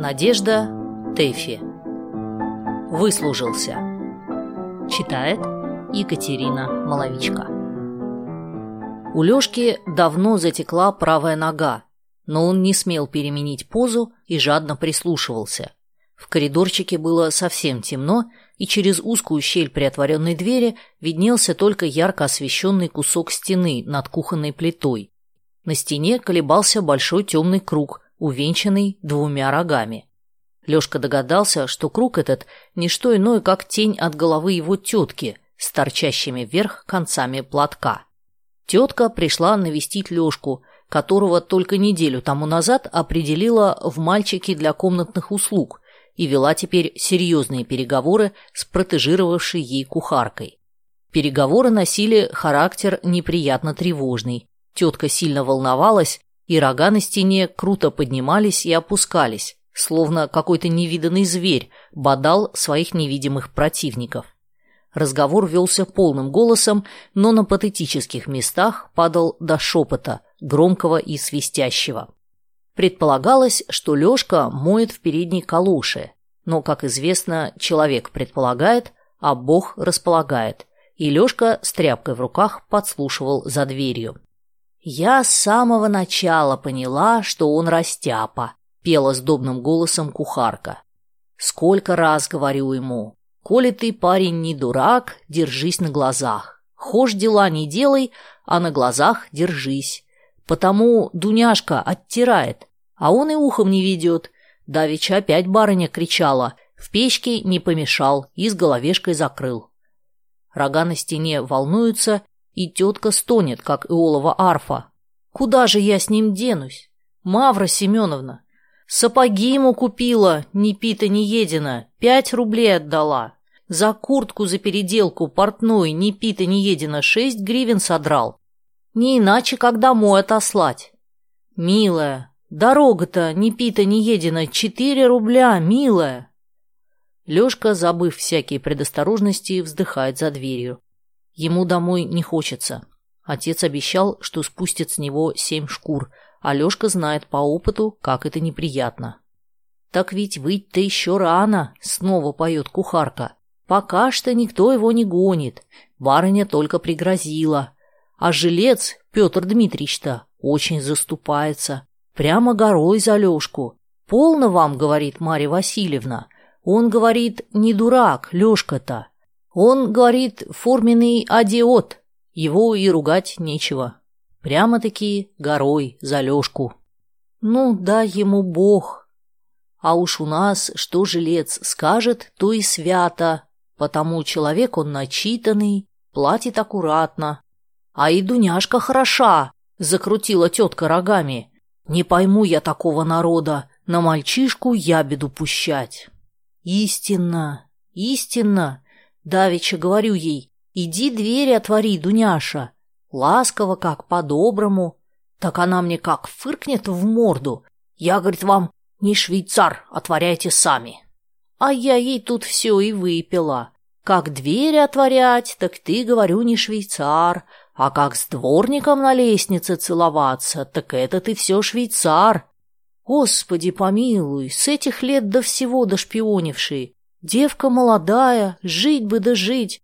Надежда Тэфи. Выслужился. Читает Екатерина Маловичка. У Лёшки давно затекла правая нога, но он не смел переменить позу и жадно прислушивался. В коридорчике было совсем темно, и через узкую щель приотворенной двери виднелся только ярко освещенный кусок стены над кухонной плитой. На стене колебался большой темный круг, увенчанный двумя рогами. Лёшка догадался, что круг этот – не что иное, как тень от головы его тетки с торчащими вверх концами платка. Тетка пришла навестить Лёшку, которого только неделю тому назад определила в мальчике для комнатных услуг и вела теперь серьезные переговоры с протежировавшей ей кухаркой. Переговоры носили характер неприятно тревожный. Тетка сильно волновалась, и рога на стене круто поднимались и опускались, словно какой-то невиданный зверь бодал своих невидимых противников. Разговор велся полным голосом, но на патетических местах падал до шепота, громкого и свистящего. Предполагалось, что Лёшка моет в передней калоши, но, как известно, человек предполагает, а Бог располагает, и Лёшка с тряпкой в руках подслушивал за дверью. «Я с самого начала поняла, что он растяпа», — пела сдобным голосом кухарка. «Сколько раз говорю ему, коли ты, парень, не дурак, держись на глазах. Хошь дела не делай, а на глазах держись. Потому Дуняшка оттирает, а он и ухом не ведет. Давеча опять барыня кричала, в печке не помешал и с головешкой закрыл. Рога на стене волнуются, и тетка стонет, как Иолова арфа. Куда же я с ним денусь? Мавра Семеновна, сапоги ему купила, ни пита, ни едина, пять рублей отдала. За куртку за переделку портной ни пита, ни едина шесть гривен содрал. Не иначе, как домой отослать. Милая, дорога-то ни пита, ни едина, четыре рубля, милая. Лёшка, забыв всякие предосторожности, вздыхает за дверью. Ему домой не хочется. Отец обещал, что спустит с него семь шкур, а Лёшка знает по опыту, как это неприятно. «Так ведь выть-то еще рано», — снова поет кухарка. «Пока что никто его не гонит. Барыня только пригрозила. А жилец Петр Дмитриевич-то очень заступается. Прямо горой за Лёшку. «Полно вам», — говорит Марья Васильевна. Он говорит, не дурак, Лёшка-то. Он, говорит, форменный адиот. Его и ругать нечего. Прямо-таки горой за Лёшку. Ну, дай ему бог. А уж у нас, что жилец скажет, то и свято. Потому человек он начитанный, платит аккуратно, «А и Дуняшка хороша!» — закрутила тетка рогами. «Не пойму я такого народа, на мальчишку ябеду пущать». «Истинно, истинно!» — давеча говорю ей. «Иди двери отвори, Дуняша!» Ласково как, по-доброму. Так она мне как фыркнет в морду. Я, говорит, вам не швейцар, отворяйте сами. А я ей тут все и выпила. Как двери отворять, так ты, говорю, не швейцар, а как с дворником на лестнице целоваться, так это ты все швейцар. Господи помилуй, с этих лет до всего дошпионивший. Девка молодая, жить бы да жить.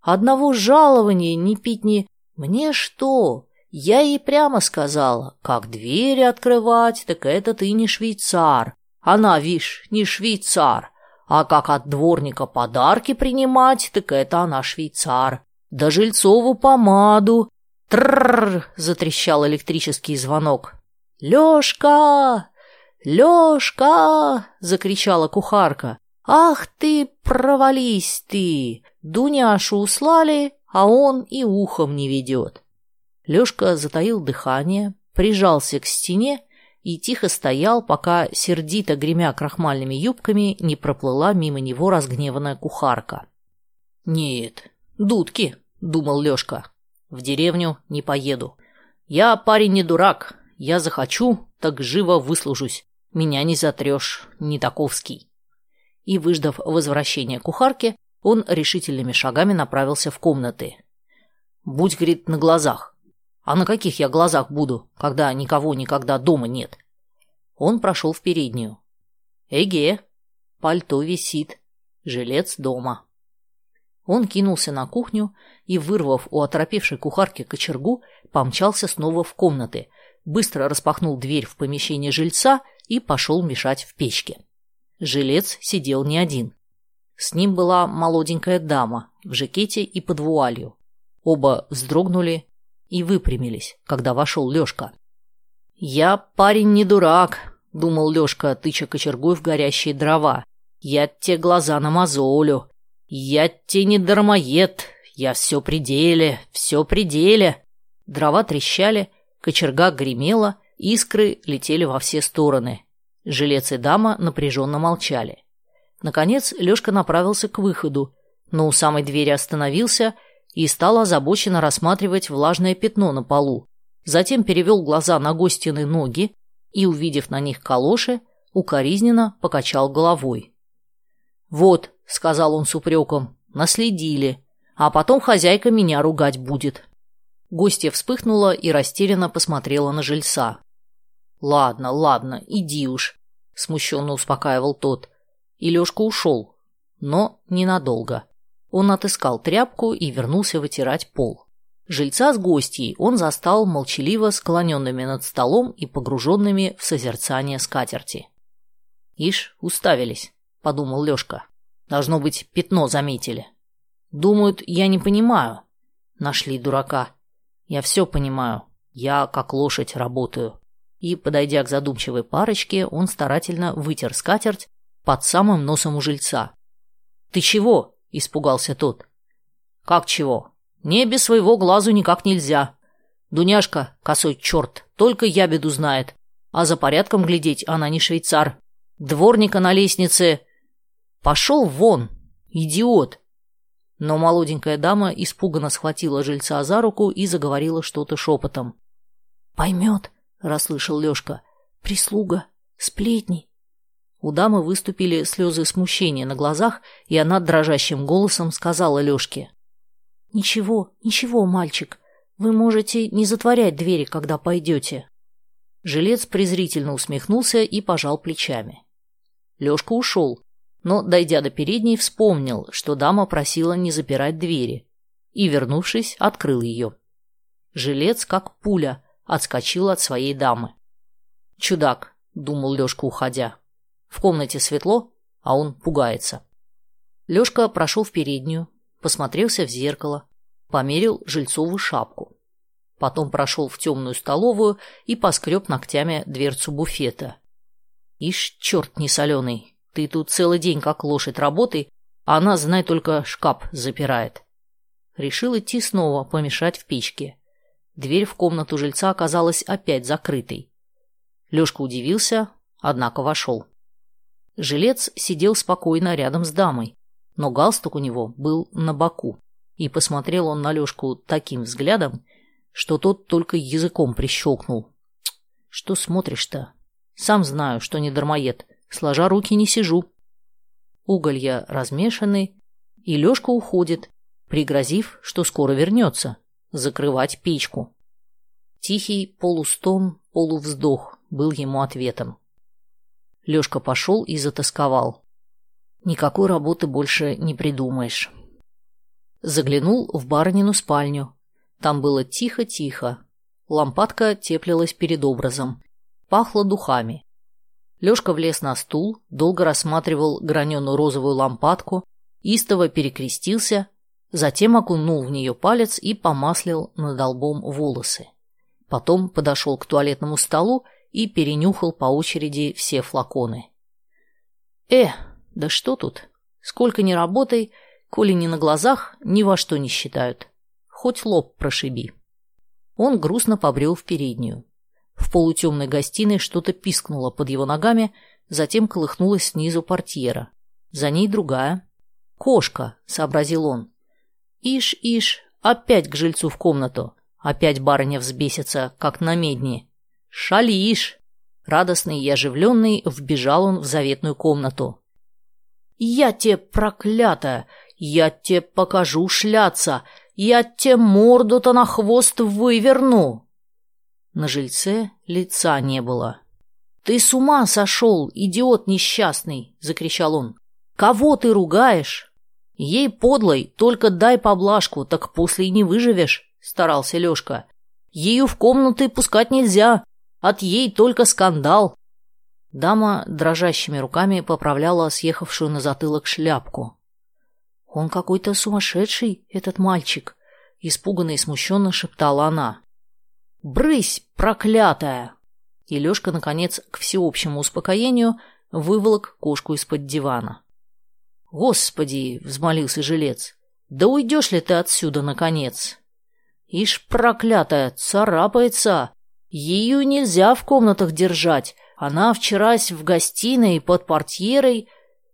Одного жалования не пить не... Мне что? Я ей прямо сказала, как двери открывать, так это ты не швейцар. Она, вишь, не швейцар. А как от дворника подарки принимать, так это она швейцар да Жильцову помаду. Трррр! затрещал электрический звонок. Лёшка! Лёшка! закричала кухарка. Ах ты, провались ты! Дуняшу услали, а он и ухом не ведет. Лёшка затаил дыхание, прижался к стене и тихо стоял, пока, сердито гремя крахмальными юбками, не проплыла мимо него разгневанная кухарка. Нет, «Дудки», — думал Лёшка. «В деревню не поеду. Я парень не дурак. Я захочу, так живо выслужусь. Меня не затрёшь, не таковский». И, выждав возвращения кухарки, он решительными шагами направился в комнаты. «Будь, — говорит, — на глазах. А на каких я глазах буду, когда никого никогда дома нет?» Он прошел в переднюю. Эге, пальто висит, жилец дома. Он кинулся на кухню и, вырвав у оторопевшей кухарки кочергу, помчался снова в комнаты, быстро распахнул дверь в помещение жильца и пошел мешать в печке. Жилец сидел не один. С ним была молоденькая дама в жакете и под вуалью. Оба вздрогнули и выпрямились, когда вошел Лешка. «Я парень не дурак», — думал Лешка, тыча кочергой в горящие дрова. «Я те глаза намазолю. Я те не дармоед. Я все пределе, все пределе». Дрова трещали, кочерга гремела, искры летели во все стороны. Жилец и дама напряженно молчали. Наконец Лешка направился к выходу, но у самой двери остановился и стал озабоченно рассматривать влажное пятно на полу. Затем перевел глаза на гостины ноги и, увидев на них калоши, укоризненно покачал головой. «Вот», — сказал он с упреком, — «наследили, а потом хозяйка меня ругать будет». Гостья вспыхнула и растерянно посмотрела на жильца. «Ладно, ладно, иди уж», — смущенно успокаивал тот. И Лешка ушел, но ненадолго. Он отыскал тряпку и вернулся вытирать пол. Жильца с гостьей он застал молчаливо склоненными над столом и погруженными в созерцание скатерти. «Ишь, уставились», — подумал Лешка. «Должно быть, пятно заметили. Думают, я не понимаю. Нашли дурака. Я все понимаю. Я, как лошадь, работаю». И, подойдя к задумчивой парочке, он старательно вытер скатерть под самым носом у жильца. «Ты чего?» — испугался тот. «Как чего? Мне без своего глазу никак нельзя. Дуняшка, косой черт, только ябеду знает. А за порядком глядеть она не швейцар. Дворника на лестнице... Пошел вон, идиот!» Но молоденькая дама испуганно схватила жильца за руку и заговорила что-то шепотом. «Поймет», — расслышал Лешка. «Прислуга, сплетни». У дамы выступили слезы смущения на глазах, и она дрожащим голосом сказала Лешке. «Ничего, ничего, мальчик. Вы можете не затворять двери, когда пойдете». Жилец презрительно усмехнулся и пожал плечами. Лешка ушел, но, дойдя до передней, вспомнил, что дама просила не запирать двери, и, вернувшись, открыл ее. Жилец, как пуля, отскочил от своей дамы. «Чудак», — думал Лешка, уходя. В комнате светло, а он пугается. Лешка прошел в переднюю, посмотрелся в зеркало, померил жильцовую шапку. Потом прошел в темную столовую и поскреб ногтями дверцу буфета. «Ишь, черт не соленый, ты тут целый день как лошадь работай, а она, знай, только шкаф запирает». Решил идти снова помешать в печке. Дверь в комнату жильца оказалась опять закрытой. Лешка удивился, однако вошел. Жилец сидел спокойно рядом с дамой, но галстук у него был на боку, и посмотрел он на Лешку таким взглядом, что тот только языком прищелкнул. «Что смотришь-то? Сам знаю, что не дармоед, сложа руки не сижу». Уголья размешаны, и Лешка уходит, пригрозив, что скоро вернется закрывать печку. Тихий полустон, полувздох был ему ответом. Лёшка пошел и затасковал. Никакой работы больше не придумаешь. Заглянул в барынину спальню. Там было тихо-тихо. Лампадка теплилась перед образом. Пахло духами. Лёшка влез на стул, долго рассматривал граненую розовую лампадку, истово перекрестился Затем окунул в нее палец и помаслил над лбом волосы. Потом подошел к туалетному столу и перенюхал по очереди все флаконы. «Э, да что тут? Сколько ни работай, коли не на глазах, ни во что не считают. Хоть лоб прошиби». Он грустно побрел в переднюю. В полутемной гостиной что-то пискнуло под его ногами, затем колыхнулась снизу портьера. За ней другая. «Кошка», — сообразил он. Ишь, ишь, опять к жильцу в комнату. Опять барыня взбесится, как на медне. Шалишь! Радостный и оживленный вбежал он в заветную комнату. «Я тебе проклятая! Я тебе покажу шляться! Я тебе морду-то на хвост выверну!» На жильце лица не было. «Ты с ума сошел, идиот несчастный!» — закричал он. «Кого ты ругаешь?» «Ей подлой, только дай поблажку, так после и не выживешь», — старался Лешка. «Ею в комнаты пускать нельзя, от ей только скандал». Дама дрожащими руками поправляла съехавшую на затылок шляпку. «Он какой-то сумасшедший, этот мальчик», — испуганно и смущенно шептала она. «Брысь, проклятая!» И Лешка, наконец, к всеобщему успокоению, выволок кошку из-под дивана. «Господи!» — взмолился жилец. «Да уйдешь ли ты отсюда, наконец?» «Ишь, проклятая, царапается! Ее нельзя в комнатах держать. Она вчерась в гостиной под портьерой...»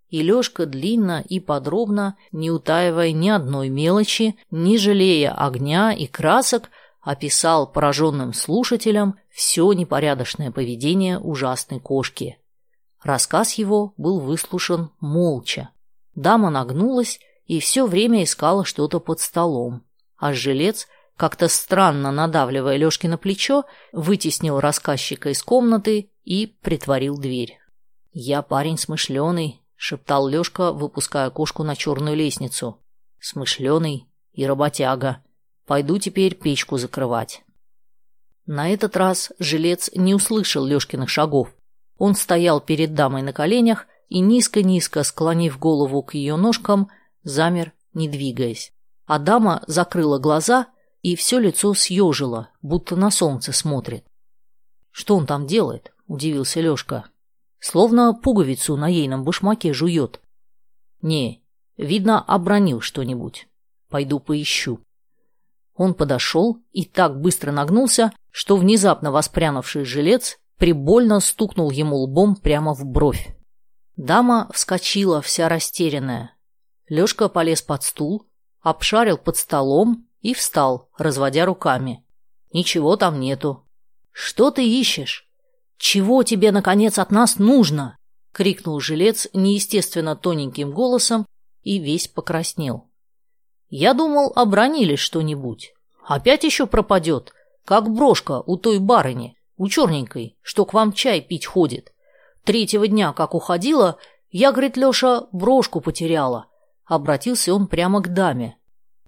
И Лешка длинно и подробно, не утаивая ни одной мелочи, не жалея огня и красок, описал пораженным слушателям все непорядочное поведение ужасной кошки. Рассказ его был выслушан молча. Дама нагнулась и все время искала что-то под столом, а жилец, как-то странно надавливая Лешке на плечо, вытеснил рассказчика из комнаты и притворил дверь. «Я парень смышленый», — шептал Лешка, выпуская кошку на черную лестницу. «Смышленый и работяга. Пойду теперь печку закрывать». На этот раз жилец не услышал Лешкиных шагов. Он стоял перед дамой на коленях и, низко-низко склонив голову к ее ножкам, замер, не двигаясь. А дама закрыла глаза и все лицо съежило, будто на солнце смотрит. «Что он там делает?» – удивился Лешка. «Словно пуговицу на ейном башмаке жует». «Не, видно, обронил что-нибудь. Пойду поищу». Он подошел и так быстро нагнулся, что внезапно воспрянувший жилец прибольно стукнул ему лбом прямо в бровь. Дама вскочила, вся растерянная. Лёшка полез под стул, обшарил под столом и встал, разводя руками. Ничего там нету. «Что ты ищешь? Чего тебе, наконец, от нас нужно?» — крикнул жилец неестественно тоненьким голосом и весь покраснел. «Я думал, обронили что-нибудь. Опять еще пропадет, как брошка у той барыни, у черненькой, что к вам чай пить ходит. Третьего дня, как уходила, я, говорит Леша, брошку потеряла. Обратился он прямо к даме,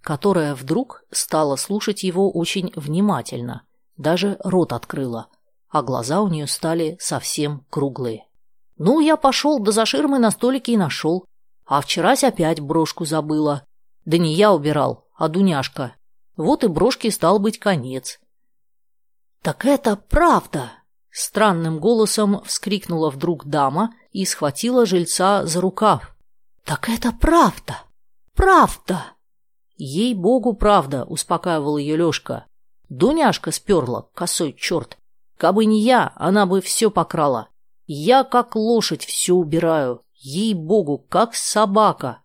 которая вдруг стала слушать его очень внимательно, даже рот открыла, а глаза у нее стали совсем круглые. Ну, я пошел, да за ширмой на столике и нашел. А вчерась опять брошку забыла. Да не я убирал, а Дуняшка. Вот и брошке стал быть конец. «Так это правда!» Странным голосом вскрикнула вдруг дама и схватила жильца за рукав. «Так это правда! Правда!» «Ей-богу, правда!» — успокаивал ее Лешка. «Дуняшка сперла, косой черт! Кабы не я, она бы все покрала. Я, как лошадь, все убираю. Ей-богу, как собака!»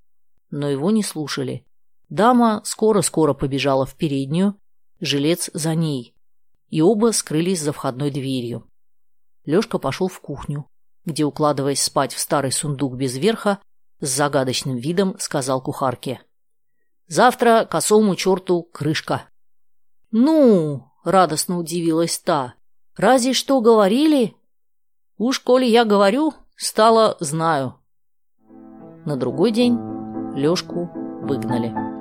Но его не слушали. Дама скоро-скоро побежала в переднюю, жилец за ней, и оба скрылись за входной дверью. Лёшка пошел в кухню, где, укладываясь спать в старый сундук без верха, с загадочным видом сказал кухарке. «Завтра косому черту крышка». «Ну!» — радостно удивилась та. «Разве что говорили?» «Уж коли я говорю, стало знаю». На другой день Лёшку выгнали.